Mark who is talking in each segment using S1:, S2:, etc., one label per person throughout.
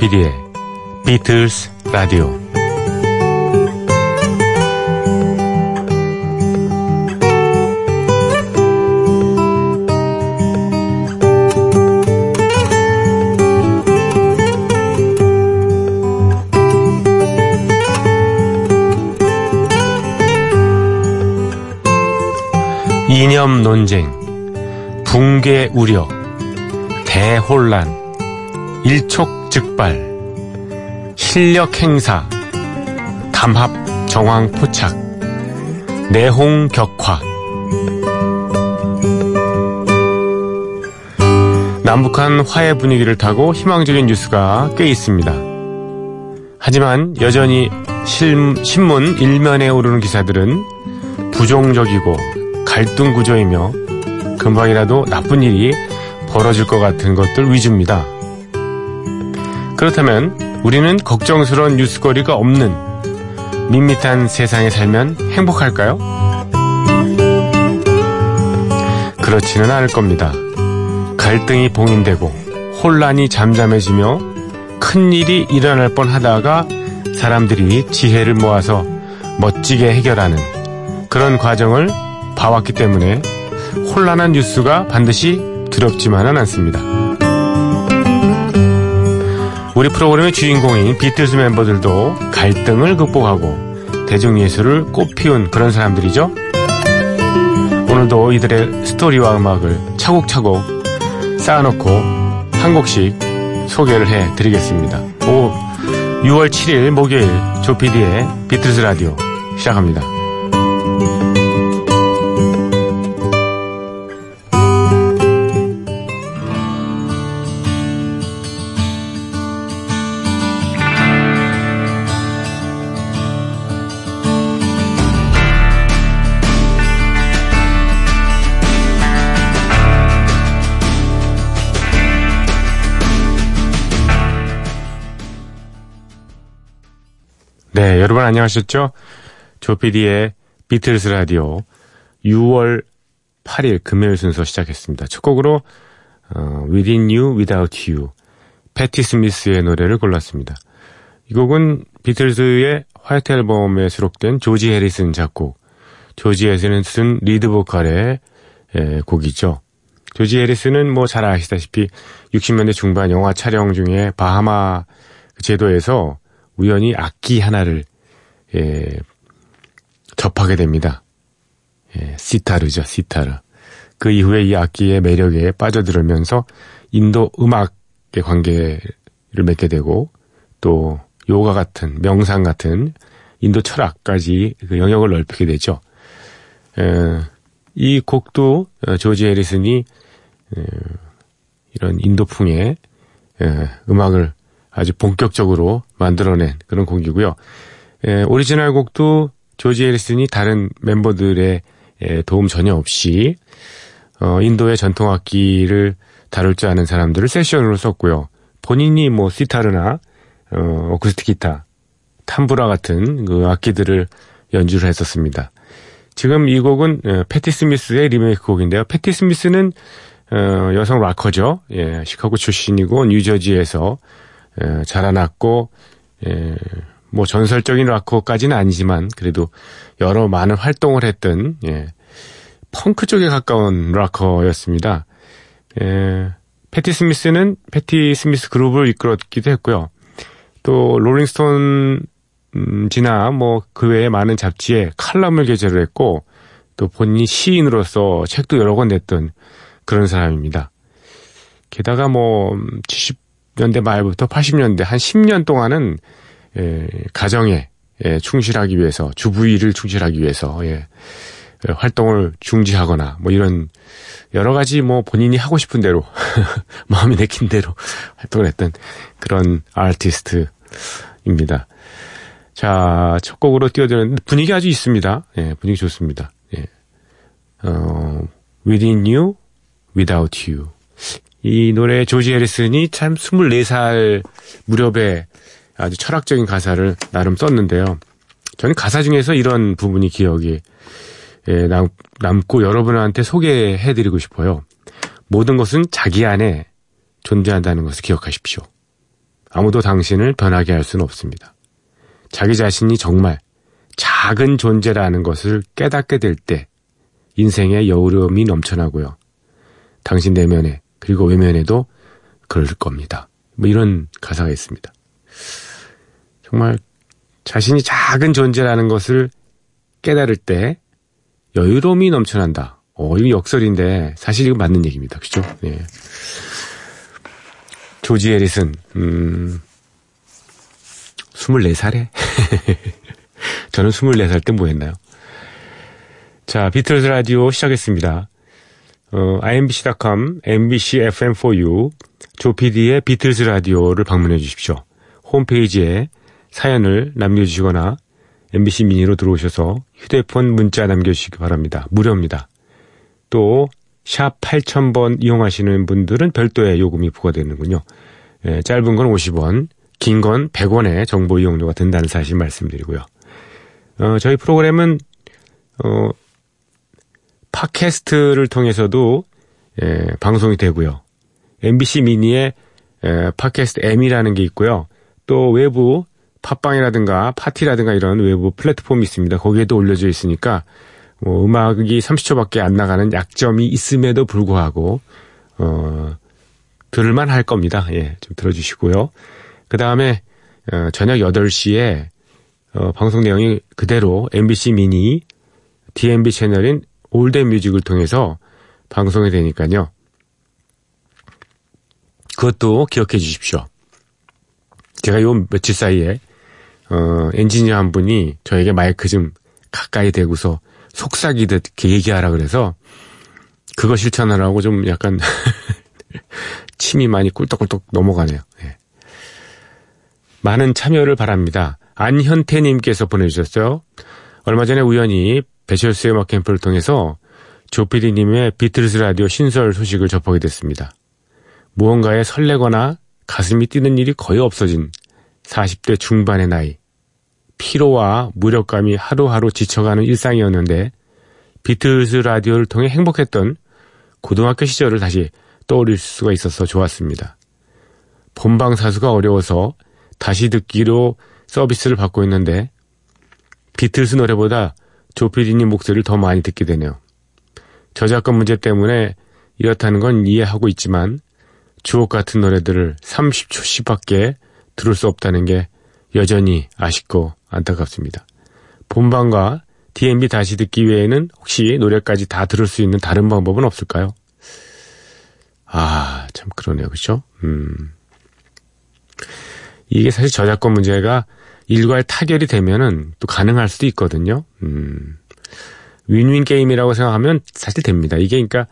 S1: 조피디의 비틀스 라디오. 이념 논쟁, 붕괴 우려, 대혼란, 일촉 즉발, 실력 행사, 담합 정황 포착, 내홍 격화. 남북한 화해 분위기를 타고 희망적인 뉴스가 꽤 있습니다. 하지만 여전히 신문 일면에 오르는 기사들은 부정적이고 갈등 구조이며 금방이라도 나쁜 일이 벌어질 것 같은 것들 위주입니다. 그렇다면 우리는 걱정스러운 뉴스거리가 없는 밋밋한 세상에 살면 행복할까요? 그렇지는 않을 겁니다. 갈등이 봉인되고 혼란이 잠잠해지며 큰 일이 일어날 뻔 하다가 사람들이 지혜를 모아서 멋지게 해결하는 그런 과정을 봐왔기 때문에 혼란한 뉴스가 반드시 두렵지만은 않습니다. 우리 프로그램의 주인공인 비틀스 멤버들도 갈등을 극복하고 대중예술을 꽃피운 그런 사람들이죠. 오늘도 이들의 스토리와 음악을 차곡차곡 쌓아놓고 한 곡씩 소개를 해드리겠습니다. 오, 6월 7일 목요일 조피디의 비틀스 라디오 시작합니다. 네, 여러분 안녕하셨죠? 조피디의 비틀스 라디오 6월 8일 금요일 순서 시작했습니다. 첫 곡으로 어, Within You, Without You 패티 스미스의 노래를 골랐습니다. 이 곡은 비틀스의 White Album에 수록된 조지 해리슨 작곡, 조지 해리슨 리드 보컬의 에, 곡이죠. 조지 해리슨은 뭐 잘 아시다시피 60년대 중반 영화 촬영 중에 바하마 제도에서 우연히 악기 하나를 예, 접하게 됩니다. 예, 시타르죠, 시타르. 그 이후에 이 악기의 매력에 빠져들면서 인도 음악의 관계를 맺게 되고 또 요가 같은 명상 같은 인도 철학까지 그 영역을 넓히게 되죠. 에, 이 곡도 어, 조지 해리슨이 에, 이런 인도풍의 에, 음악을 아주 본격적으로 만들어낸 그런 곡이고요. 에, 오리지널 곡도 조지 해리슨이 다른 멤버들의 에, 도움 전혀 없이 어, 인도의 전통 악기를 다룰 줄 아는 사람들을 세션으로 썼고요. 본인이 뭐 시타르나 어, 어쿠스틱 기타, 탐브라 같은 그 악기들을 연주를 했었습니다. 지금 이 곡은 어, 패티 스미스의 리메이크 곡인데요. 패티 스미스는 어, 여성 락커죠. 예, 시카고 출신이고 뉴저지에서 에, 자라났고 에, 뭐 전설적인 락커까지는 아니지만 그래도 여러 많은 활동을 했던 예, 펑크 쪽에 가까운 락커였습니다. 에, 패티 스미스는 패티 스미스 그룹을 이끌었기도 했고요. 또 롤링스톤 음, 지나 뭐 그 외에 많은 잡지에 칼럼을 게재를 했고 또 본인이 시인으로서 책도 여러 권 냈던 그런 사람입니다. 게다가 뭐 70 년대 말부터 80년대 한 10년 동안은 예, 가정에 예, 충실하기 위해서 주부 일을 충실하기 위해서 예, 활동을 중지하거나 뭐 이런 여러 가지 뭐 본인이 하고 싶은 대로 마음이 내킨 대로 활동을 했던 그런 아티스트입니다. 자, 첫 곡으로 띄워드렸는데 분위기 아주 있습니다. 예, 분위기 좋습니다. 예. 어, Within You, Without You. 이 노래 조지 해리슨이 참 24살 무렵에 아주 철학적인 가사를 나름 썼는데요. 저는 가사 중에서 이런 부분이 기억이 예, 남, 남고 여러분한테 소개해드리고 싶어요. 모든 것은 자기 안에 존재한다는 것을 기억하십시오. 아무도 당신을 변하게 할 수는 없습니다. 자기 자신이 정말 작은 존재라는 것을 깨닫게 될 때 인생의 여우름이 넘쳐나고요. 당신 내면에 그리고 외면에도 그럴 겁니다. 뭐 이런 가사가 있습니다. 정말 자신이 작은 존재라는 것을 깨달을 때 여유로움이 넘쳐난다. 어, 이거 역설인데 사실 이거 맞는 얘기입니다. 그죠? 네. 조지 에리슨, 음, 24살에? 저는 24살 때 뭐 했나요? 자, 비틀즈 라디오 시작했습니다. 어, imbc.com, mbc fm4u, 조피디의 비틀즈 라디오를 방문해 주십시오. 홈페이지에 사연을 남겨주시거나 MBC 미니로 들어오셔서 휴대폰 문자 남겨주시기 바랍니다. 무료입니다. 또, 샵 8000번 이용하시는 분들은 별도의 요금이 부과되는군요. 예, 짧은 건 50원, 긴 건 100원의 정보 이용료가 든다는 사실 말씀드리고요. 어, 저희 프로그램은, 어, 팟캐스트를 통해서도, 예, 방송이 되고요. MBC 미니에, 예, 팟캐스트 M이라는 게 있고요. 또 외부 팟빵이라든가 팟티라든가 이런 외부 플랫폼이 있습니다. 거기에도 올려져 있으니까 뭐 음악이 30초밖에 안 나가는 약점이 있음에도 불구하고 어 들을만 할 겁니다. 예, 좀 들어주시고요. 그 다음에 어, 저녁 8시에 어, 방송 내용이 그대로 MBC 미니 DMB 채널인 올댓뮤직을 통해서 방송이 되니까요. 그것도 기억해 주십시오. 제가 요 며칠 사이에 어, 엔지니어 한 분이 저에게 마이크 좀 가까이 대고서 속삭이듯 이렇게 얘기하라 그래서 그거 실천하라고 좀 약간 침이 많이 꿀떡꿀떡 넘어가네요. 네. 많은 참여를 바랍니다. 안현태님께서 보내주셨어요. 얼마 전에 우연히 배철 수의 음악 캠프를 통해서 조피디님의 비틀스 라디오 신설 소식을 접하게 됐습니다. 무언가에 설레거나 가슴이 뛰는 일이 거의 없어진 40대 중반의 나이. 피로와 무력감에 하루하루 지쳐가는 일상이었는데 비틀스 라디오를 통해 행복했던 고등학교 시절을 다시 떠올릴 수가 있어서 좋았습니다. 본방 사수가 어려워서 다시 듣기로 서비스를 받고 있는데 비틀스 노래보다 조피디님 목소리를 더 많이 듣게 되네요. 저작권 문제 때문에 이렇다는 건 이해하고 있지만 주옥 같은 노래들을 30초씩밖에 들을 수 없다는 게 여전히 아쉽고 안타깝습니다. 본방과 DMB 다시 듣기 외에는 혹시 노래까지 다 들을 수 있는 다른 방법은 없을까요? 아, 참 그러네요. 그렇죠? 음. 이게 사실 저작권 문제가 일괄 타결이 되면은 또 가능할 수도 있거든요. 음. 윈윈 게임이라고 생각하면 사실 됩니다. 이게 그러니까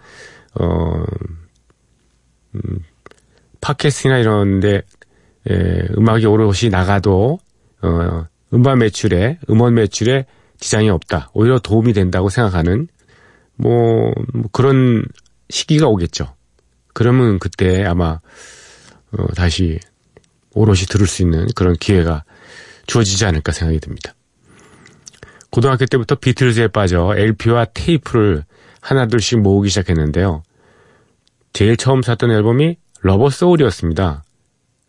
S1: 어 음, 팟캐스트나 이런데 예, 음악이 오롯이 나가도 어, 음반 매출에 음원 매출에 지장이 없다. 오히려 도움이 된다고 생각하는 뭐, 뭐 그런 시기가 오겠죠. 그러면 그때 아마 어, 다시 오롯이 들을 수 있는 그런 기회가 주어지지 않을까 생각이 듭니다. 고등학교 때부터 비틀즈에 빠져 LP와 테이프를 하나둘씩 모으기 시작했는데요. 제일 처음 샀던 앨범이 Rubber Soul이었습니다.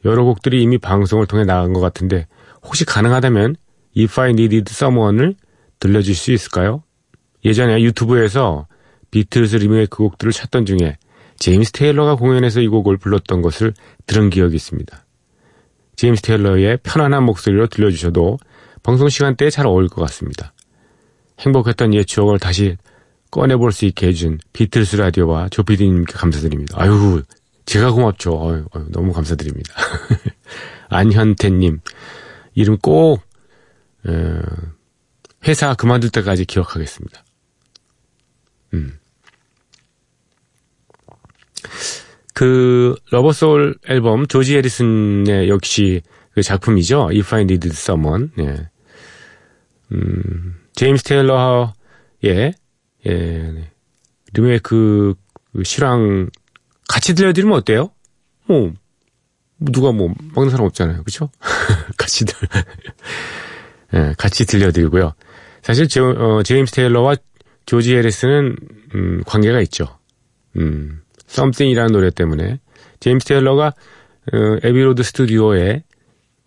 S1: 여러 곡들이 이미 방송을 통해 나간 것 같은데 혹시 가능하다면 If I Needed Someone을 들려줄 수 있을까요? 예전에 유튜브에서 비틀즈 리메이크 곡들을 찾던 중에 제임스 테일러가 공연에서 이 곡을 불렀던 것을 들은 기억이 있습니다. 제임스 테일러의 편안한 목소리로 들려주셔도 방송 시간대에 잘 어울릴 것 같습니다. 행복했던 옛 추억을 다시 꺼내볼 수 있게 해준 비틀스 라디오와 조피디님께 감사드립니다. 아유, 제가 고맙죠. 어휴, 어휴, 너무 감사드립니다. 안현태님, 이름 꼭, 에, 회사 그만둘 때까지 기억하겠습니다. 음. 그, Rubber Soul 앨범, 조지 해리슨의 역시 그 작품이죠. If I Needed Someone. 예. 음, 제임스 테일러의, 예, 네. 리메이크 그 실황 같이 들려드리면 어때요? 뭐, 누가 뭐, 먹는 사람 없잖아요. 그쵸? 같이 들, 예, 같이 들려드리고요. 사실, 제, 어, 제임스 테일러와 조지 해리스는, 음, 관계가 있죠. 음, Something이라는 노래 때문에. 제임스 테일러가, 어, 에비로드 스튜디오에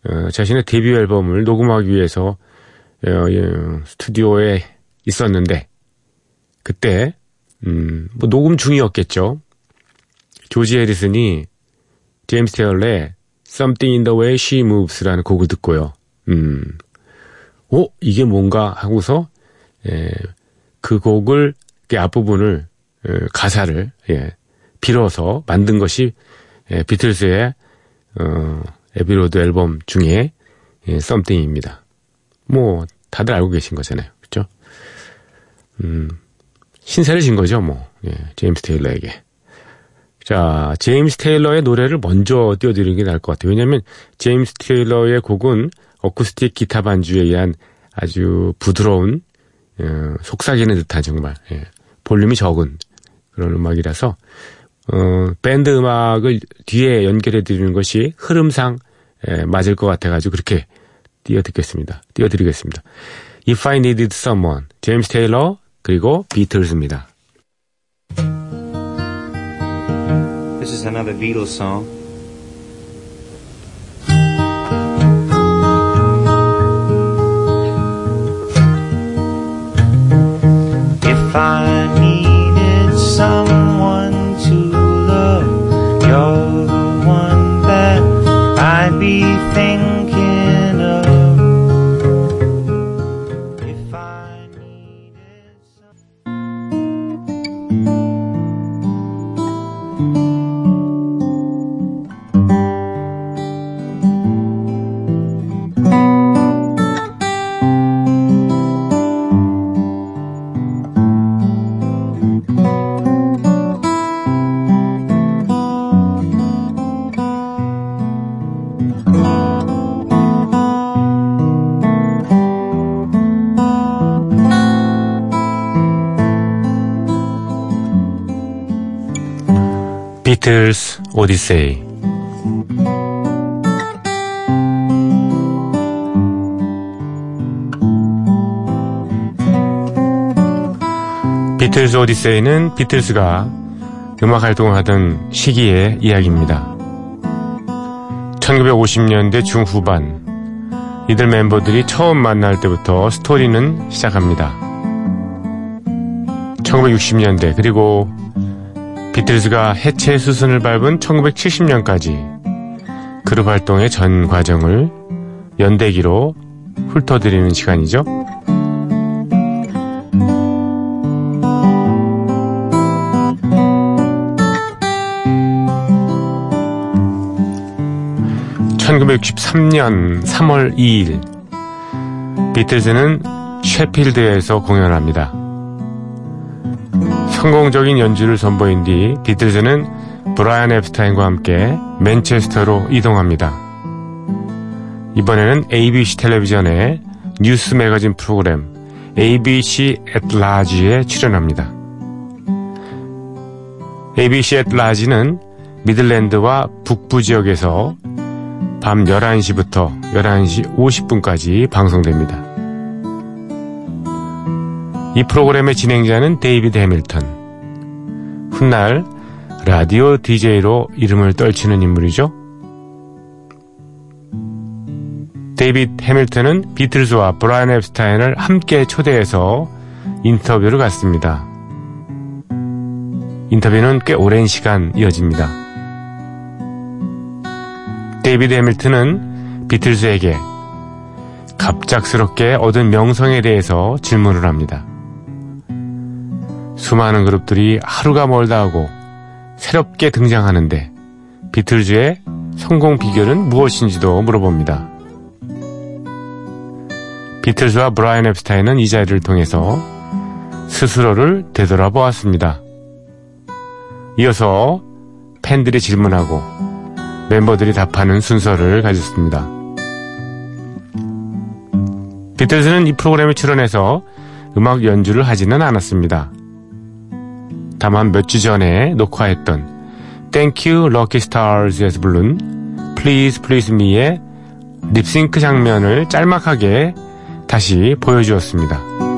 S1: 어, 자신의 데뷔 앨범을 녹음하기 위해서 어, 예, 스튜디오에 있었는데 그때 음, 뭐 녹음 중이었겠죠. 조지 해리슨이 제임스 테일러의 Something in the Way She Moves라는 곡을 듣고요. 음, 어 이게 뭔가 하고서 예, 그 곡을 그 앞부분을 예, 가사를 예, 빌어서 만든 것이 예, 비틀스의 어, Abbey Road 앨범 중에 예, Something입니다. 뭐 다들 알고 계신 거잖아요, 그렇죠? 음, 신세를 진 거죠, 뭐 예, 제임스 테일러에게. 자, 제임스 테일러의 노래를 먼저 띄워드리는 게 나을 것 같아요. 왜냐하면 제임스 테일러의 곡은 어쿠스틱 기타 반주에 의한 아주 부드러운 어, 속삭이는 듯한 정말 예, 볼륨이 적은 그런 음악이라서 어, 밴드 음악을 뒤에 연결해 드리는 것이 흐름상 예, 맞을 것 같아가지고 그렇게 띄워드리겠습니다. 띄워드리겠습니다. If I Needed Someone, 제임스 테일러 그리고 비틀즈입니다.
S2: This is another Beatles song. If I
S1: 오디세이 비틀스 오디세이는 비틀스가 음악 활동을 하던 시기의 이야기입니다. 1950년대 중후반 이들 멤버들이 처음 만날 때부터 스토리는 시작합니다. 1960년대 그리고 비틀즈가 해체 수순을 밟은 1970년까지 그룹 활동의 전 과정을 연대기로 훑어드리는 시간이죠. (1963년 3월 2일) 비틀즈는 셰필드에서 공연합니다. 성공적인 연주를 선보인 뒤 비틀즈는 브라이언 앱스타인과 함께 맨체스터로 이동합니다. 이번에는 ABC 텔레비전의 뉴스 매거진 프로그램 ABC at Large에 출연합니다. ABC at Large는 미들랜드와 북부 지역에서 밤 11시부터 11시 50분까지 방송됩니다. 이 프로그램의 진행자는 데이비드 해밀턴. 훗날 라디오 DJ로 이름을 떨치는 인물이죠. 데이비드 해밀턴은 비틀즈와 브라이언 앱스타인을 함께 초대해서 인터뷰를 갖습니다. 인터뷰는 꽤 오랜 시간 이어집니다. 데이비드 해밀턴은 비틀즈에게 갑작스럽게 얻은 명성에 대해서 질문을 합니다. 수많은 그룹들이 하루가 멀다 하고 새롭게 등장하는데 비틀즈의 성공 비결은 무엇인지도 물어봅니다. 비틀즈와 브라이언 앱스타인은 이 자리를 통해서 스스로를 되돌아보았습니다. 이어서 팬들이 질문하고 멤버들이 답하는 순서를 가졌습니다. 비틀즈는 이 프로그램에 출연해서 음악 연주를 하지는 않았습니다. 다만 몇 주 전에 녹화했던 Thank You Lucky Stars에서 부른 Please Please Me의 립싱크 장면을 짤막하게 다시 보여주었습니다.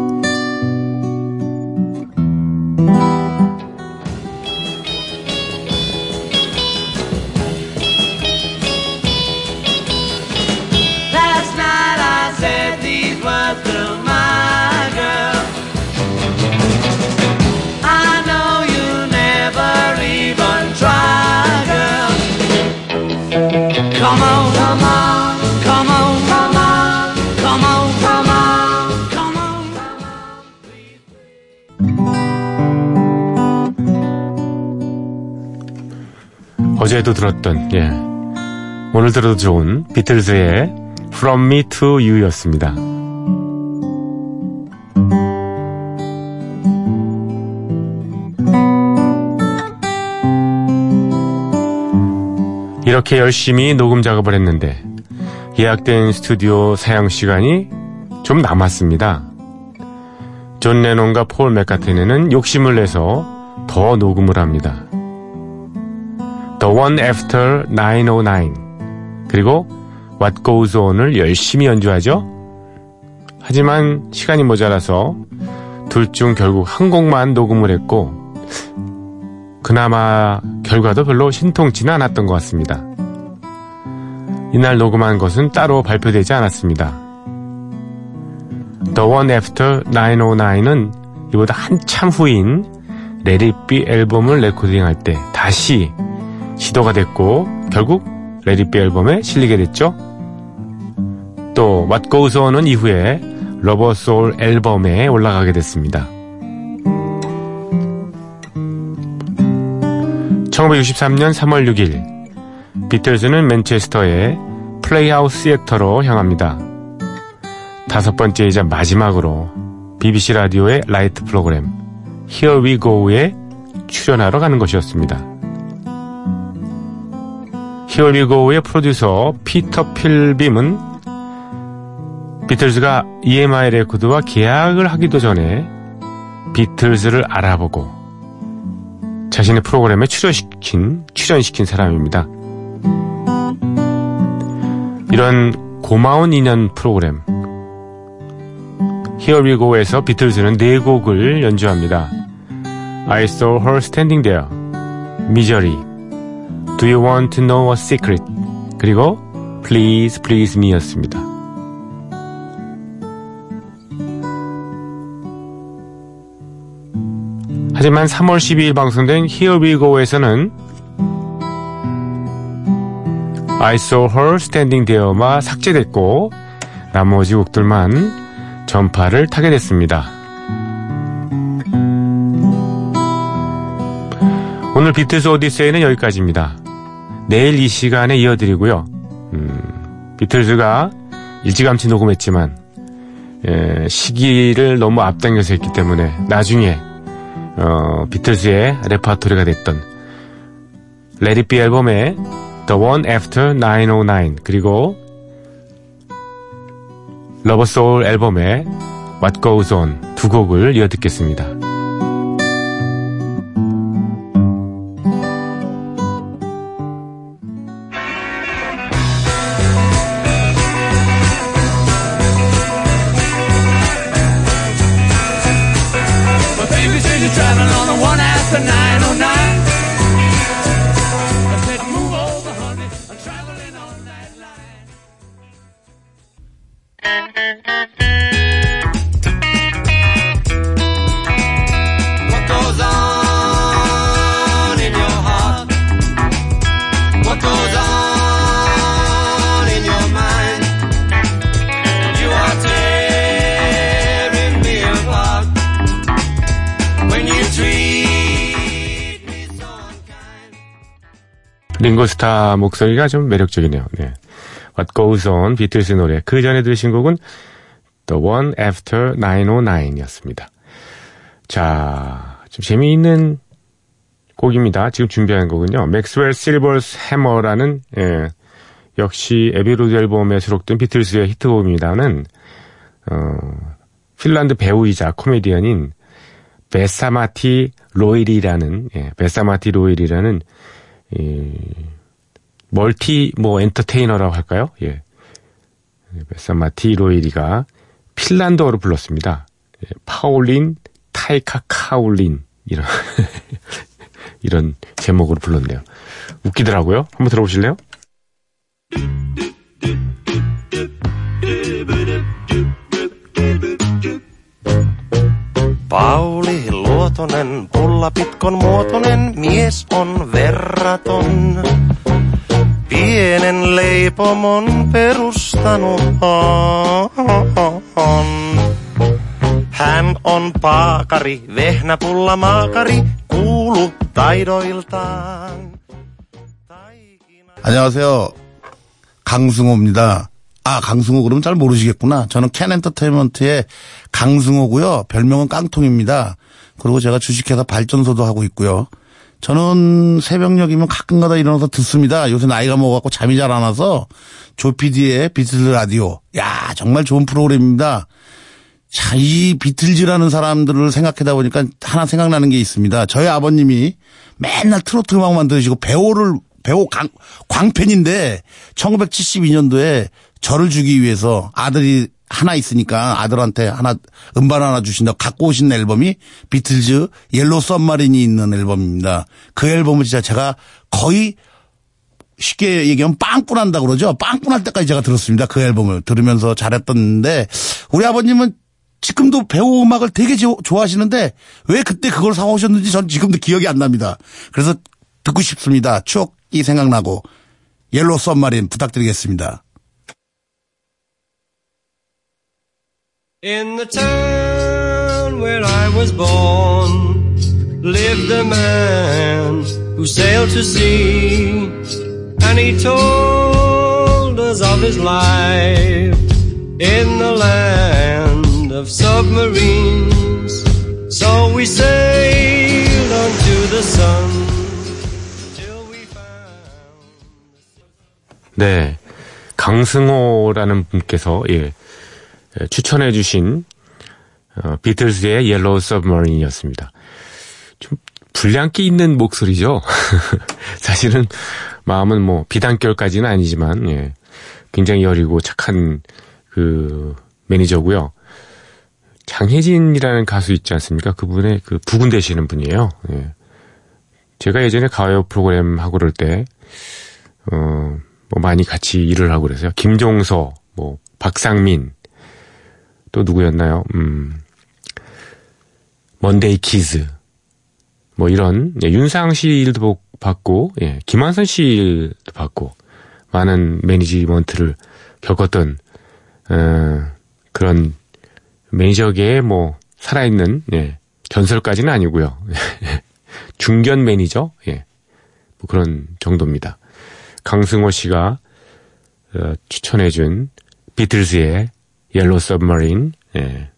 S1: 들었던, 예. 오늘 들어도 좋은 비틀즈의 From Me to You였습니다. 이렇게 열심히 녹음 작업을 했는데 예약된 스튜디오 사용 시간이 좀 남았습니다. 존 레논과 폴 맥카트니는 욕심을 내서 더 녹음을 합니다. The One After 909 그리고 What Goes On을 열심히 연주하죠. 하지만 시간이 모자라서 둘 중 결국 한 곡만 녹음을 했고 그나마 결과도 별로 신통치는 않았던 것 같습니다. 이날 녹음한 것은 따로 발표되지 않았습니다. The One After 909는 이보다 한참 후인 Let It Be 앨범을 레코딩할 때 다시 시도가 됐고 결국 Let It Be 앨범에 실리게 됐죠. 또 On은 이후에 Rubber Soul 앨범에 올라가게 됐습니다. 1963년 3월 6일 비틀즈는 맨체스터의 Playhouse Theatre로 향합니다. 다섯 번째이자 마지막으로 BBC 라디오의 Light 프로그램 Here We Go에 출연하러 가는 것이었습니다. Go의 프로듀서 피터 필빔은 비틀즈가 EMI 레코드와 계약을 하기도 전에 비틀즈를 알아보고 자신의 프로그램에 출연시킨, 출연시킨 사람입니다. 이런 고마운 인연 프로그램 Here We Go에서 비틀즈는 네 곡을 연주합니다. I Saw Her Standing There, Misery, Do You Want to Know a Secret, 그리고 Please Please Me였습니다. 하지만 3월 12일 방송된 Here We Go에서는 I Saw Her Standing There만 삭제됐고 나머지 곡들만 전파를 타게 됐습니다. 오늘 비틀스 오디세이는 여기까지입니다. 내일 이 시간에 이어드리고요. 음, 비틀즈가 일찌감치 녹음했지만 예, 시기를 너무 앞당겨서 했기 때문에 나중에 어, 비틀즈의 레파토리가 됐던 Be 앨범의 The One After 909 그리고 러버 소울 앨범의 What Goes On 두 곡을 이어 듣겠습니다. 링고스타 목소리가 좀 매력적이네요. 네. What Goes On 비틀스 노래. 그 전에 들으신 곡은 The One After 909이었습니다. 자, 좀 재미있는 곡입니다. 지금 준비한 곡은요. Maxwell's Silver Hammer라는 예, 역시 Abbey Road 앨범에 수록된 비틀스의 히트곡입니다는 어, 핀란드 배우이자 코미디언인 베사마티 로일이라는 예, 베사마티 로일이라는 이, 멀티 뭐 엔터테이너라고 할까요? 예. 베사마티 로일이가 핀란드어로 불렀습니다. 예, 파올린 타이카 카올린 이런 이런 제목으로 불렀네요. 웃기더라고요. 한번 들어보실래요?
S3: Pauli Luotonen, pulla pitkon muotoinen, mies on verraton. Pienen leipomon perustanut on. Hän on paakari, vehnäpulla maakari, kuulu taidoiltaan.
S4: 안녕하세요. 강승호입니다. 아, 강승호 그러면 잘 모르시겠구나. 저는 캔 엔터테인먼트의 강승호고요. 별명은 깡통입니다. 그리고 제가 주식회사 발전소도 하고 있고요. 저는 새벽녘이면 가끔가다 일어나서 듣습니다. 요새 나이가 먹어갖고 잠이 잘 안 와서 조피디의 비틀즈 라디오. 야, 정말 좋은 프로그램입니다. 자, 이 비틀즈라는 사람들을 생각하다 보니까 하나 생각나는 게 있습니다. 저희 아버님이 맨날 트로트 음악만 들으시고 배우를, 배우 광, 광팬인데 1972년도에 저를 주기 위해서 아들이 하나 있으니까 아들한테 하나 음반 하나 주신다고 갖고 오신 앨범이 비틀즈 Yellow Submarine이 있는 앨범입니다. 그 앨범을 진짜 제가 거의 쉽게 얘기하면 빵꾸난다 그러죠. 빵꾸날 때까지 제가 들었습니다. 그 앨범을 들으면서 자랐던데 우리 아버님은 지금도 매우 음악을 되게 조- 좋아하시는데 왜 그때 그걸 사오셨는지 전 지금도 기억이 안 납니다. 그래서 듣고 싶습니다. 추억이 생각나고 옐로우 썸마린 부탁드리겠습니다.
S5: In the town where I was born lived a man who sailed to sea and he told us of his life in the land of submarines. So we sailed unto the sun till we found
S1: 네. 강승호라는 분께서, 예, 예, 추천해 주신, 어, 비틀즈의 Yellow Submarine이었습니다. 좀, 불량기 있는 목소리죠? 사실은, 마음은 뭐, 비단결까지는 아니지만, 예, 굉장히 여리고 착한, 그, 매니저고요 장혜진이라는 가수 있지 않습니까? 그분의 그 부군 되시는 분이에요. 예. 제가 예전에 가요 프로그램 하고 그럴 때, 어, 뭐 많이 같이 일을 하고 그래서요. 김종서, 뭐, 박상민, 또 누구였나요? 음, 먼데이 키즈, 뭐 이런, 예, 윤상 씨 일도 보- 봤고, 예, 김완선 씨 일도 봤고, 많은 매니지먼트를 겪었던, 어, 그런 매니저계의 뭐, 살아있는, 예, 전설까지는 아니고요. 중견 매니저, 예, 뭐 그런 정도입니다. 강승호 씨가 어, 추천해준 비틀즈의 옐로 서브머린 예,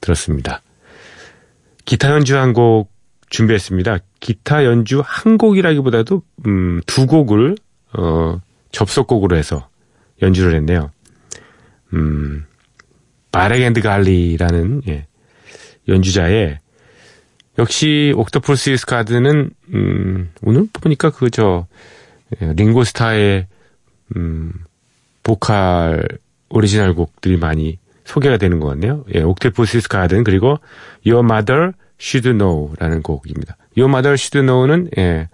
S1: 들었습니다. 기타 연주 한 곡 준비했습니다. 기타 연주 한 곡이라기보다도 음, 두 곡을 어, 접속곡으로 해서 연주를 했네요. 음, 바레겐드 갈리라는 예, 연주자의 역시 옥토풀스 스카드는 음, 오늘 보니까 그저 예, 링고스타의 음, 보컬 오리지널 곡들이 많이 소개가 되는 것 같네요. 예, 옥테포시스 가든 그리고 Your Mother Should Know라는 곡입니다. Your Mother Should Know는 예,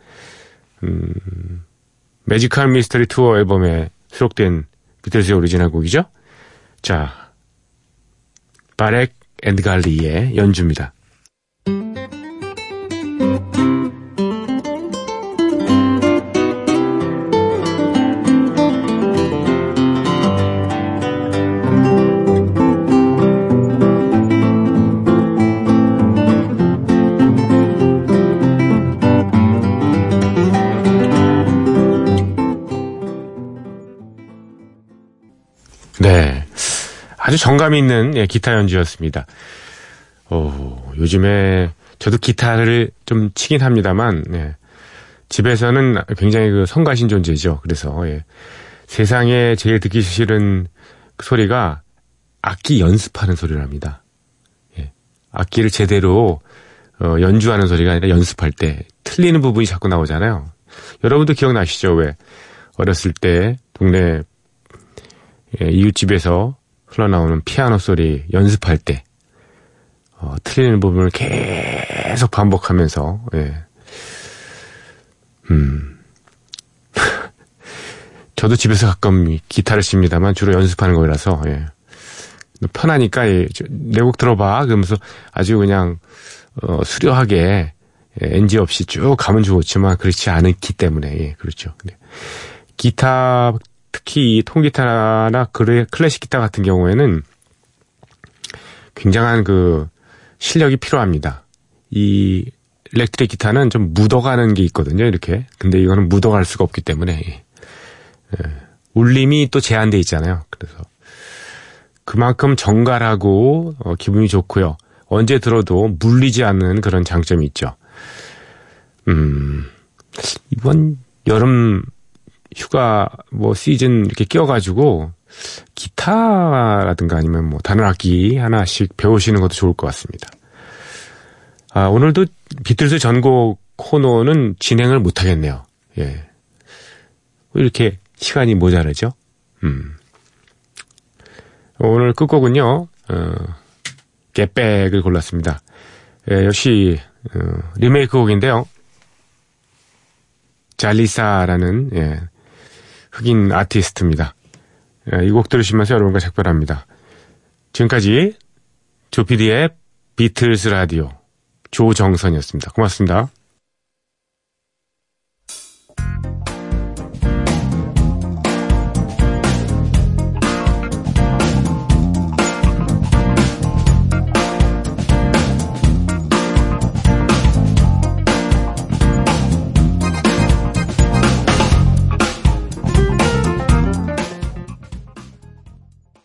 S1: 음, 매지컬 미스터리 투어 앨범에 수록된 비틀즈의 오리지널 곡이죠. 자, 바렉 앤드 갈리의 연주입니다. 아주 정감 있는 예, 기타 연주였습니다. 어, 요즘에 저도 기타를 좀 치긴 합니다만 예, 집에서는 굉장히 그 성가신 존재죠. 그래서 예, 세상에 제일 듣기 싫은 그 소리가 악기 연습하는 소리랍니다. 예, 악기를 제대로 어, 연주하는 소리가 아니라 연습할 때 틀리는 부분이 자꾸 나오잖아요. 여러분도 기억나시죠? 왜 어렸을 때 동네 예, 이웃집에서 흘러나오는 피아노 소리 연습할 때 어, 틀리는 부분을 계속 반복하면서 예. 음 저도 집에서 가끔 기타를 칩니다만 주로 연습하는 거라서 예. 편하니까 예, 내곡 들어봐 그러면서 아주 그냥 어, 수려하게 예, NG 없이 쭉 가면 좋지만 그렇지 않기 때문에 예, 그렇죠. 근데 기타 특히 이 통기타나 그래 클래식 기타 같은 경우에는 굉장한 그 실력이 필요합니다. 이 일렉트릭 기타는 좀 묻어가는 게 있거든요, 이렇게. 근데 이거는 묻어갈 수가 없기 때문에, 예. 울림이 또 제한돼 있잖아요. 그래서. 그만큼 정갈하고, 어, 기분이 좋고요. 언제 들어도 물리지 않는 그런 장점이 있죠. 음, 이번 여름 휴가 뭐 시즌 이렇게 끼워가지고 기타라든가 아니면 뭐 다른 악기 하나씩 배우시는 것도 좋을 것 같습니다. 아, 오늘도 비틀스 전곡 코너는 진행을 못 하겠네요. 예. 왜 이렇게 시간이 모자라죠? 음. 오늘 끝곡은요, 어, 겟백을 골랐습니다. 예, 역시, 어, 리메이크 곡인데요. 잘리사라는, 예, 흑인 아티스트입니다. 예, 이곡 들으시면서 여러분과 작별합니다. 지금까지 조피디의 비틀스 라디오 조정선이었습니다. 고맙습니다.